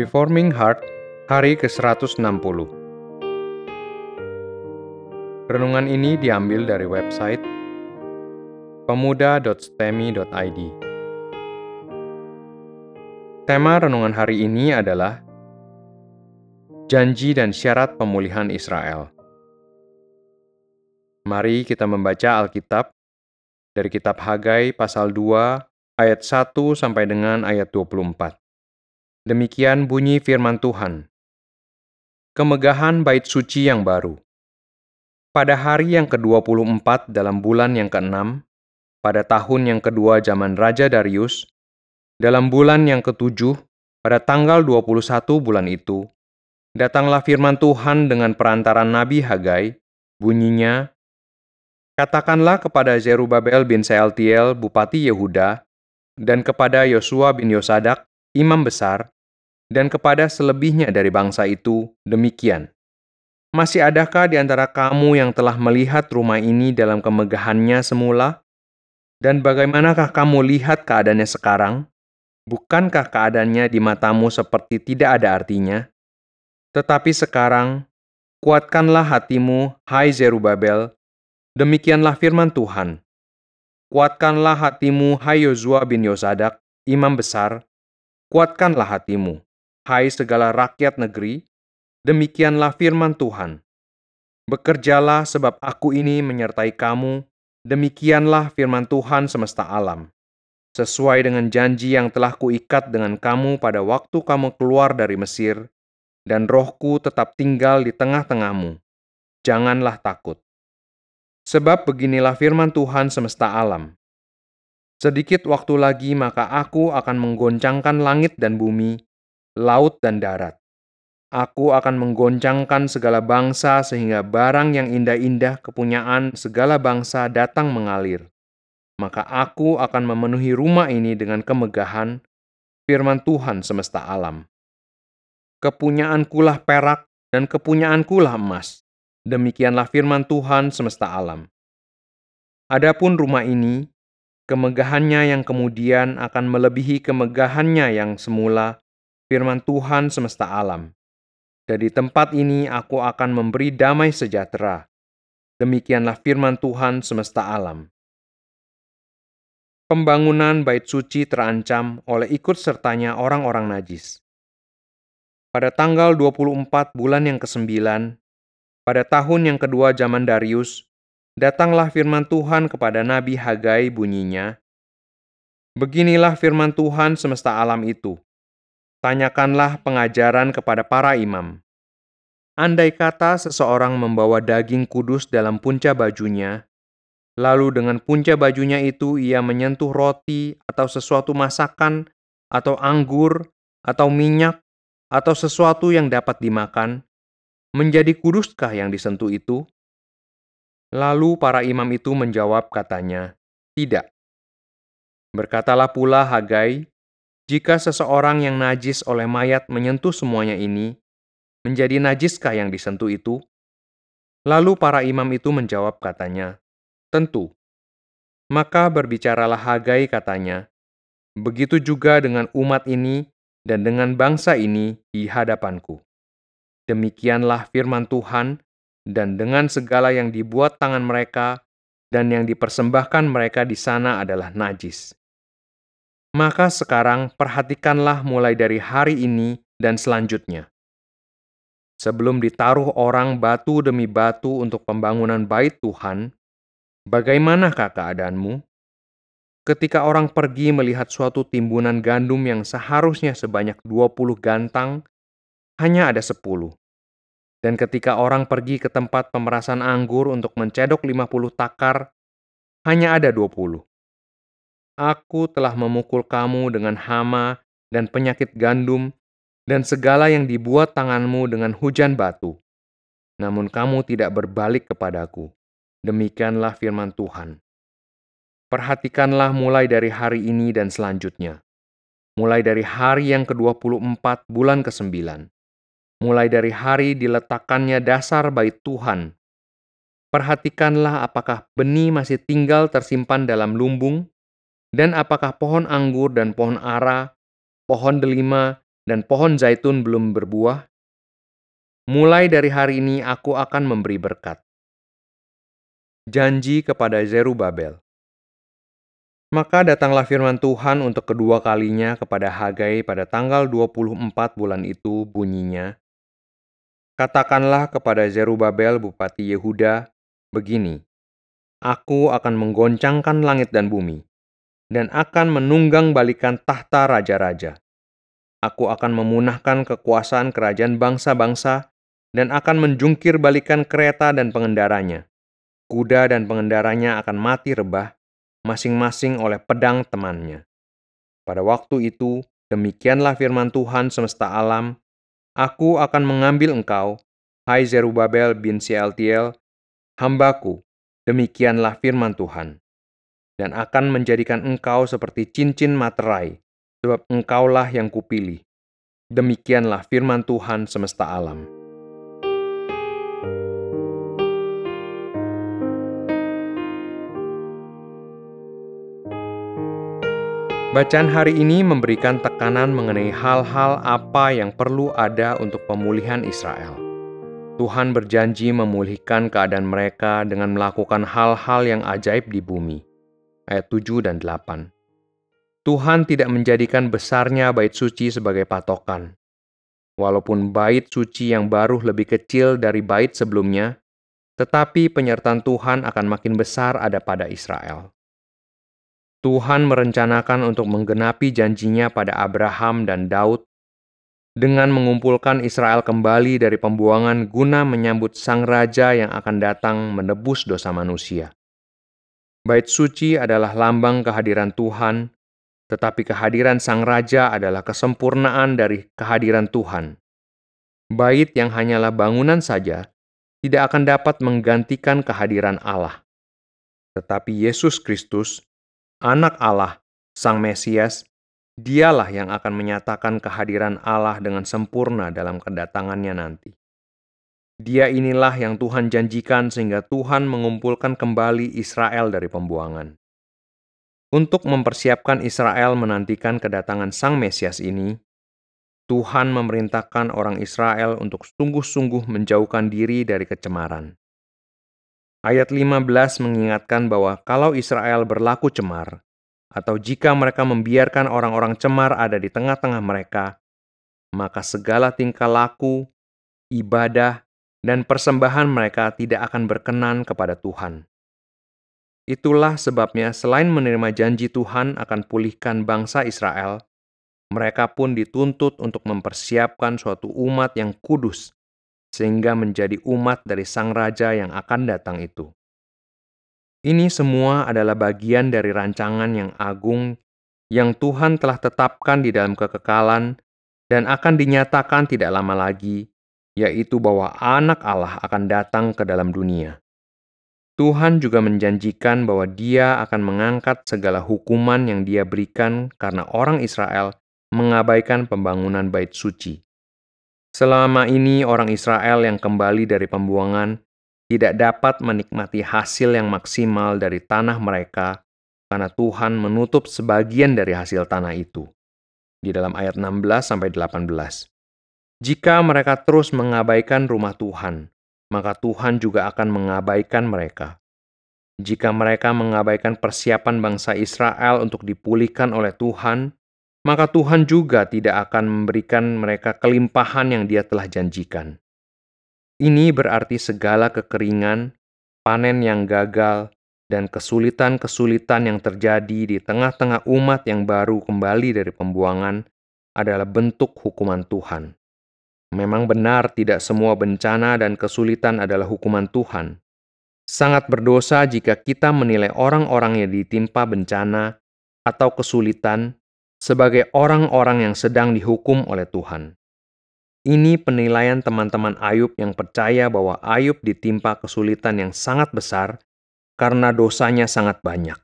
Reforming Heart, hari ke-160. Renungan ini diambil dari website pemuda.stemi.id. Tema renungan hari ini adalah Janji dan Syarat Pemulihan Israel. Mari kita membaca Alkitab dari kitab Hagai pasal 2 ayat 1 sampai dengan ayat 24. Demikian bunyi firman Tuhan. Kemegahan bait suci yang baru. Pada hari yang ke-24 dalam bulan yang ke-6, pada tahun yang kedua zaman Raja Darius, dalam bulan yang ketujuh, pada tanggal 21 bulan itu, datanglah firman Tuhan dengan perantaran Nabi Hagai, bunyinya, Katakanlah kepada Zerubabel bin Sealtiel, Bupati Yehuda, dan kepada Yosua bin Yosadak, imam besar, dan kepada selebihnya dari bangsa itu demikian. Masih adakah di antara kamu yang telah melihat rumah ini dalam kemegahannya semula? Dan bagaimanakah kamu lihat keadaannya sekarang? Bukankah keadaannya di matamu seperti tidak ada artinya? Tetapi sekarang, kuatkanlah hatimu, hai Zerubabel, demikianlah firman Tuhan. Kuatkanlah hatimu, hai Yosua bin Yosadak, imam besar, kuatkanlah hatimu, hai segala rakyat negeri, demikianlah firman Tuhan. Bekerjalah sebab aku ini menyertai kamu, demikianlah firman Tuhan semesta alam. Sesuai dengan janji yang telah kuikat dengan kamu pada waktu kamu keluar dari Mesir, dan rohku tetap tinggal di tengah-tengahmu. Janganlah takut. Sebab beginilah firman Tuhan semesta alam. Sedikit waktu lagi maka aku akan menggoncangkan langit dan bumi, laut dan darat. Aku akan menggoncangkan segala bangsa sehingga barang yang indah-indah kepunyaan segala bangsa datang mengalir. Maka aku akan memenuhi rumah ini dengan kemegahan, firman Tuhan semesta alam. Kepunyaankulah perak dan kepunyaankulah emas. Demikianlah firman Tuhan semesta alam. Adapun rumah ini, kemegahannya yang kemudian akan melebihi kemegahannya yang semula firman Tuhan semesta alam. Dan di tempat ini aku akan memberi damai sejahtera. Demikianlah firman Tuhan semesta alam. Pembangunan bait suci terancam oleh ikut sertanya orang-orang najis. Pada tanggal 24 bulan yang ke-9, pada tahun yang kedua zaman Darius, datanglah firman Tuhan kepada Nabi Hagai bunyinya, Beginilah firman Tuhan semesta alam itu tanyakanlah pengajaran kepada para imam. Andai kata seseorang membawa daging kudus dalam punca bajunya, lalu dengan punca bajunya itu ia menyentuh roti atau sesuatu masakan, atau anggur, atau minyak, atau sesuatu yang dapat dimakan, menjadi kuduskah yang disentuh itu? Lalu para imam itu menjawab katanya, Tidak. Berkatalah pula Hagai, jika seseorang yang najis oleh mayat menyentuh semuanya ini, menjadi najiskah yang disentuh itu? Lalu para imam itu menjawab katanya, Tentu. Maka berbicaralah Hagai katanya, Begitu juga dengan umat ini dan dengan bangsa ini di hadapanku. Demikianlah firman Tuhan, dan dengan segala yang dibuat tangan mereka dan yang dipersembahkan mereka di sana adalah najis. Maka sekarang perhatikanlah mulai dari hari ini dan selanjutnya. Sebelum ditaruh orang batu demi batu untuk pembangunan bait Tuhan, bagaimanakah keadaanmu? Ketika orang pergi melihat suatu timbunan gandum yang seharusnya sebanyak 20 gantang, hanya ada 10. Dan ketika orang pergi ke tempat pemerasan anggur untuk mencedok 50 takar, hanya ada 20. Aku telah memukul kamu dengan hama dan penyakit gandum, dan segala yang dibuat tanganmu dengan hujan batu. Namun kamu tidak berbalik kepadaku. Demikianlah firman Tuhan. Perhatikanlah mulai dari hari ini dan selanjutnya. Mulai dari hari yang ke-24 bulan ke-9. Mulai dari hari diletakkannya dasar bait Tuhan. Perhatikanlah apakah benih masih tinggal tersimpan dalam lumbung dan apakah pohon anggur dan pohon ara, pohon delima, dan pohon zaitun belum berbuah? Mulai dari hari ini aku akan memberi berkat. Janji kepada Zerubabel. Maka datanglah firman Tuhan untuk kedua kalinya kepada Hagai pada tanggal 24 bulan itu bunyinya, Katakanlah kepada Zerubabel bupati Yehuda, begini, Aku akan menggoncangkan langit dan bumi, dan akan menunggang balikan tahta raja-raja. Aku akan memunahkan kekuasaan kerajaan bangsa-bangsa, dan akan menjungkir balikan kereta dan pengendaranya. Kuda dan pengendaranya akan mati rebah, masing-masing oleh pedang temannya. Pada waktu itu, demikianlah firman Tuhan semesta alam Aku akan mengambil engkau, hai Zerubabel bin Sealtiel, hambaku, demikianlah firman Tuhan, dan akan menjadikan engkau seperti cincin materai, sebab engkaulah yang kupilih. Demikianlah firman Tuhan semesta alam. Bacaan hari ini memberikan tekanan mengenai hal-hal apa yang perlu ada untuk pemulihan Israel. Tuhan berjanji memulihkan keadaan mereka dengan melakukan hal-hal yang ajaib di bumi. Ayat 7 dan 8. Tuhan tidak menjadikan besarnya bait suci sebagai patokan. Walaupun bait suci yang baru lebih kecil dari bait sebelumnya, tetapi penyertaan Tuhan akan makin besar ada pada Israel. Tuhan merencanakan untuk menggenapi janjinya pada Abraham dan Daud dengan mengumpulkan Israel kembali dari pembuangan guna menyambut sang raja yang akan datang menebus dosa manusia. Bait suci adalah lambang kehadiran Tuhan, tetapi kehadiran sang raja adalah kesempurnaan dari kehadiran Tuhan. Bait yang hanyalah bangunan saja tidak akan dapat menggantikan kehadiran Allah. Tetapi Yesus Kristus Anak Allah, Sang Mesias, dialah yang akan menyatakan kehadiran Allah dengan sempurna dalam kedatangannya nanti. Dia inilah yang Tuhan janjikan sehingga Tuhan mengumpulkan kembali Israel dari pembuangan. Untuk mempersiapkan Israel menantikan kedatangan Sang Mesias ini, Tuhan memerintahkan orang Israel untuk sungguh-sungguh menjauhkan diri dari kecemaran. Ayat 15 mengingatkan bahwa kalau Israel berlaku cemar, atau jika mereka membiarkan orang-orang cemar ada di tengah-tengah mereka, maka segala tingkah laku, ibadah, dan persembahan mereka tidak akan berkenan kepada Tuhan. Itulah sebabnya selain menerima janji Tuhan akan pulihkan bangsa Israel, mereka pun dituntut untuk mempersiapkan suatu umat yang kudus sehingga menjadi umat dari Sang Raja yang akan datang itu. Ini semua adalah bagian dari rancangan yang agung yang Tuhan telah tetapkan di dalam kekekalan dan akan dinyatakan tidak lama lagi, yaitu bahwa Anak Allah akan datang ke dalam dunia. Tuhan juga menjanjikan bahwa Dia akan mengangkat segala hukuman yang Dia berikan karena orang Israel mengabaikan pembangunan Bait Suci. Selama ini orang Israel yang kembali dari pembuangan tidak dapat menikmati hasil yang maksimal dari tanah mereka karena Tuhan menutup sebagian dari hasil tanah itu. Di dalam ayat 16 sampai 18. Jika mereka terus mengabaikan rumah Tuhan, maka Tuhan juga akan mengabaikan mereka. Jika mereka mengabaikan persiapan bangsa Israel untuk dipulihkan oleh Tuhan, maka Tuhan juga tidak akan memberikan mereka kelimpahan yang Dia telah janjikan. Ini berarti segala kekeringan, panen yang gagal, dan kesulitan-kesulitan yang terjadi di tengah-tengah umat yang baru kembali dari pembuangan adalah bentuk hukuman Tuhan. Memang benar, tidak semua bencana dan kesulitan adalah hukuman Tuhan. Sangat berdosa jika kita menilai orang-orang yang ditimpa bencana atau kesulitan sebagai orang-orang yang sedang dihukum oleh Tuhan. Ini penilaian teman-teman Ayub yang percaya bahwa Ayub ditimpa kesulitan yang sangat besar karena dosanya sangat banyak.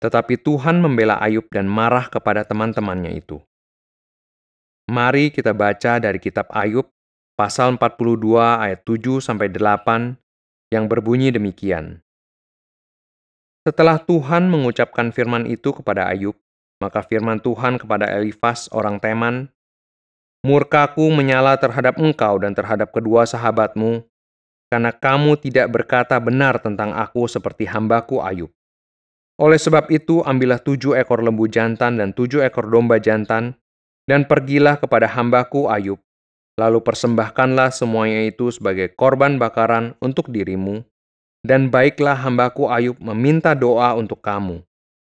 Tetapi Tuhan membela Ayub dan marah kepada teman-temannya itu. Mari kita baca dari kitab Ayub pasal 42 ayat 7 sampai 8 yang berbunyi demikian. Setelah Tuhan mengucapkan firman itu kepada Ayub, maka firman Tuhan kepada Elifas orang Teman, Murkaku menyala terhadap engkau dan terhadap kedua sahabatmu, karena kamu tidak berkata benar tentang aku seperti hambaku Ayub. Oleh sebab itu, ambillah tujuh ekor lembu jantan dan tujuh ekor domba jantan, dan pergilah kepada hambaku Ayub. Lalu persembahkanlah semuanya itu sebagai korban bakaran untuk dirimu, dan baiklah hambaku Ayub meminta doa untuk kamu,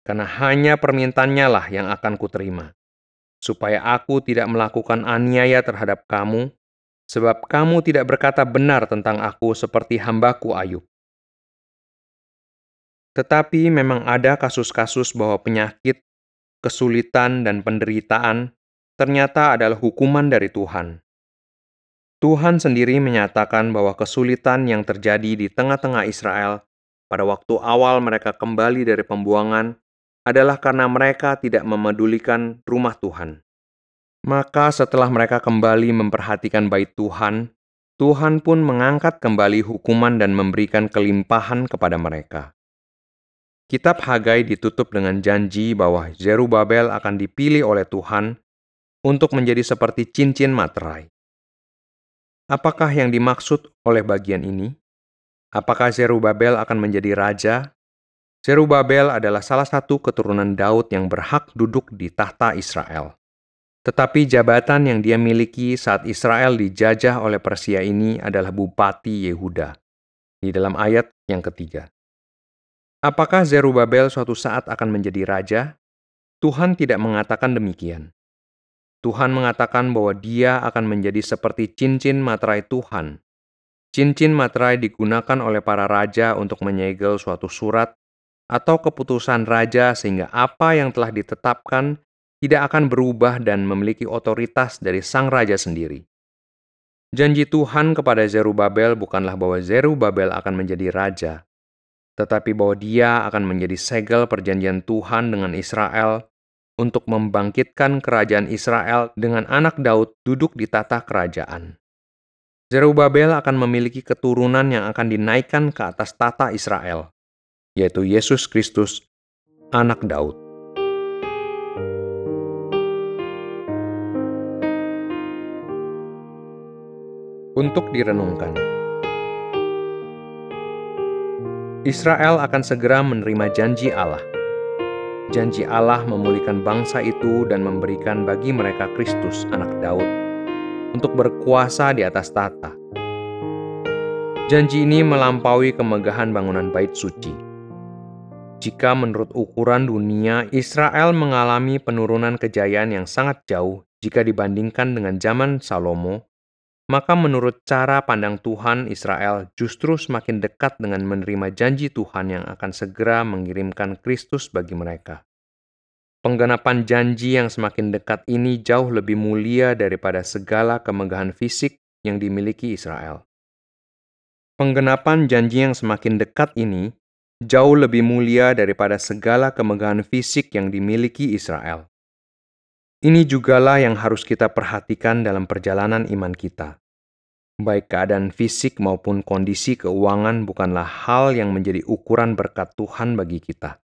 karena hanya permintaannya lah yang akan kuterima, supaya aku tidak melakukan aniaya terhadap kamu, sebab kamu tidak berkata benar tentang aku seperti hambaku Ayub. Tetapi memang ada kasus-kasus bahwa penyakit, kesulitan, dan penderitaan ternyata adalah hukuman dari Tuhan. Tuhan sendiri menyatakan bahwa kesulitan yang terjadi di tengah-tengah Israel pada waktu awal mereka kembali dari pembuangan adalah karena mereka tidak memedulikan rumah Tuhan. Maka setelah mereka kembali memperhatikan bait Tuhan, Tuhan pun mengangkat kembali hukuman dan memberikan kelimpahan kepada mereka. Kitab Hagai ditutup dengan janji bahwa Zerubabel akan dipilih oleh Tuhan untuk menjadi seperti cincin materai. Apakah yang dimaksud oleh bagian ini? Apakah Zerubabel akan menjadi raja? Zerubabel adalah salah satu keturunan Daud yang berhak duduk di tahta Israel. Tetapi jabatan yang dia miliki saat Israel dijajah oleh Persia ini adalah bupati Yehuda. Di dalam ayat yang ketiga. Apakah Zerubabel suatu saat akan menjadi raja? Tuhan tidak mengatakan demikian. Tuhan mengatakan bahwa dia akan menjadi seperti cincin materai Tuhan. Cincin materai digunakan oleh para raja untuk menyegel suatu surat atau keputusan raja sehingga apa yang telah ditetapkan tidak akan berubah dan memiliki otoritas dari sang raja sendiri. Janji Tuhan kepada Zerubabel bukanlah bahwa Zerubabel akan menjadi raja, tetapi bahwa dia akan menjadi segel perjanjian Tuhan dengan Israel untuk membangkitkan kerajaan Israel dengan anak Daud duduk di tata kerajaan. Zerubabel akan memiliki keturunan yang akan dinaikkan ke atas tata Israel, yaitu Yesus Kristus, anak Daud. Untuk direnungkan. Israel akan segera menerima janji Allah. Janji Allah memulihkan bangsa itu dan memberikan bagi mereka Kristus, anak Daud, untuk berkuasa di atas tata. Janji ini melampaui kemegahan bangunan bait suci. Jika menurut ukuran dunia, Israel mengalami penurunan kejayaan yang sangat jauh jika dibandingkan dengan zaman Salomo, maka menurut cara pandang Tuhan, Israel justru semakin dekat dengan menerima janji Tuhan yang akan segera mengirimkan Kristus bagi mereka. Penggenapan janji yang semakin dekat ini jauh lebih mulia daripada segala kemegahan fisik yang dimiliki Israel. Penggenapan janji yang semakin dekat ini jauh lebih mulia daripada segala kemegahan fisik yang dimiliki Israel. Ini jugalah yang harus kita perhatikan dalam perjalanan iman kita. Baik keadaan fisik maupun kondisi keuangan bukanlah hal yang menjadi ukuran berkat Tuhan bagi kita.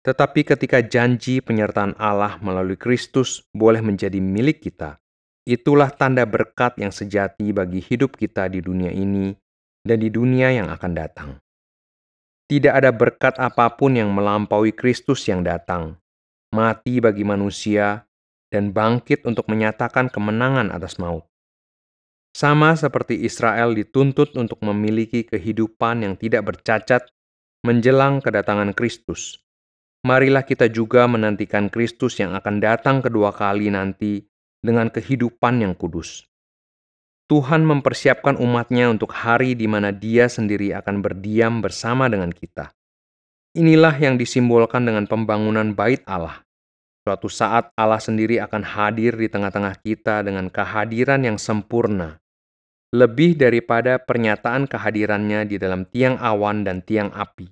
Tetapi ketika janji penyertaan Allah melalui Kristus boleh menjadi milik kita, itulah tanda berkat yang sejati bagi hidup kita di dunia ini dan di dunia yang akan datang. Tidak ada berkat apa pun yang melampaui Kristus yang datang, mati bagi manusia, dan bangkit untuk menyatakan kemenangan atas maut. Sama seperti Israel dituntut untuk memiliki kehidupan yang tidak bercacat menjelang kedatangan Kristus. Marilah kita juga menantikan Kristus yang akan datang kedua kali nanti dengan kehidupan yang kudus. Tuhan mempersiapkan umatnya untuk hari di mana dia sendiri akan berdiam bersama dengan kita. Inilah yang disimbolkan dengan pembangunan bait Allah. Suatu saat Allah sendiri akan hadir di tengah-tengah kita dengan kehadiran yang sempurna, lebih daripada pernyataan kehadirannya di dalam tiang awan dan tiang api.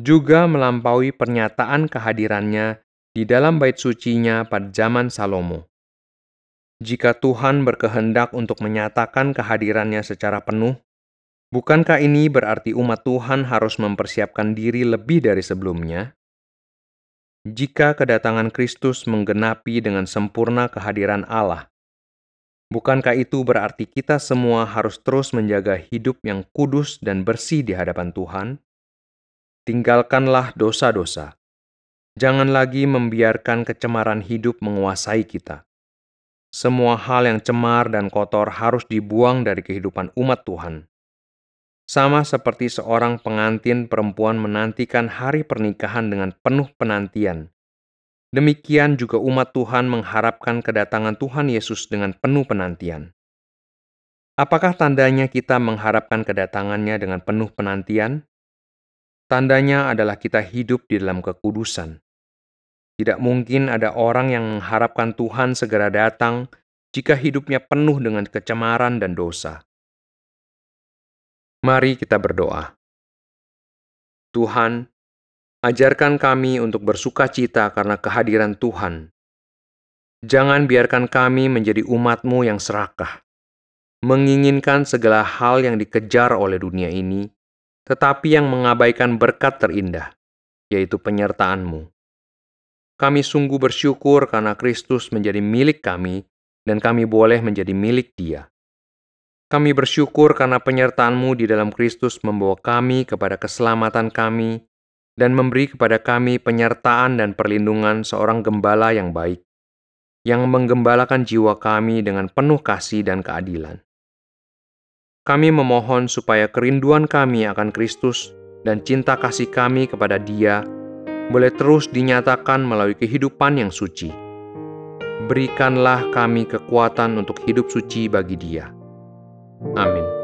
Juga melampaui pernyataan kehadirannya di dalam bait sucinya pada zaman Salomo. Jika Tuhan berkehendak untuk menyatakan kehadirannya secara penuh, bukankah ini berarti umat Tuhan harus mempersiapkan diri lebih dari sebelumnya? Jika kedatangan Kristus menggenapi dengan sempurna kehadiran Allah, Bukankah itu berarti kita semua harus terus menjaga hidup yang kudus dan bersih di hadapan Tuhan? Tinggalkanlah dosa-dosa. Jangan lagi membiarkan kecemaran hidup menguasai kita. Semua hal yang cemar dan kotor harus dibuang dari kehidupan umat Tuhan. Sama seperti seorang pengantin perempuan menantikan hari pernikahan dengan penuh penantian, Demikian juga umat Tuhan mengharapkan kedatangan Tuhan Yesus dengan penuh penantian. Apakah tandanya kita mengharapkan kedatangannya dengan penuh penantian? Tandanya adalah kita hidup di dalam kekudusan. Tidak mungkin ada orang yang mengharapkan Tuhan segera datang jika hidupnya penuh dengan kecemaran dan dosa. Mari kita berdoa. Tuhan, Ajarkan kami untuk bersuka cita karena kehadiran Tuhan. Jangan biarkan kami menjadi umatmu yang serakah, menginginkan segala hal yang dikejar oleh dunia ini, tetapi yang mengabaikan berkat terindah, yaitu penyertaanmu. Kami sungguh bersyukur karena Kristus menjadi milik kami dan kami boleh menjadi milik dia. Kami bersyukur karena penyertaanmu di dalam Kristus membawa kami kepada keselamatan kami dan memberi kepada kami penyertaan dan perlindungan seorang gembala yang baik, yang menggembalakan jiwa kami dengan penuh kasih dan keadilan. Kami memohon supaya kerinduan kami akan Kristus dan cinta kasih kami kepada Dia boleh terus dinyatakan melalui kehidupan yang suci. Berikanlah kami kekuatan untuk hidup suci bagi Dia. Amin.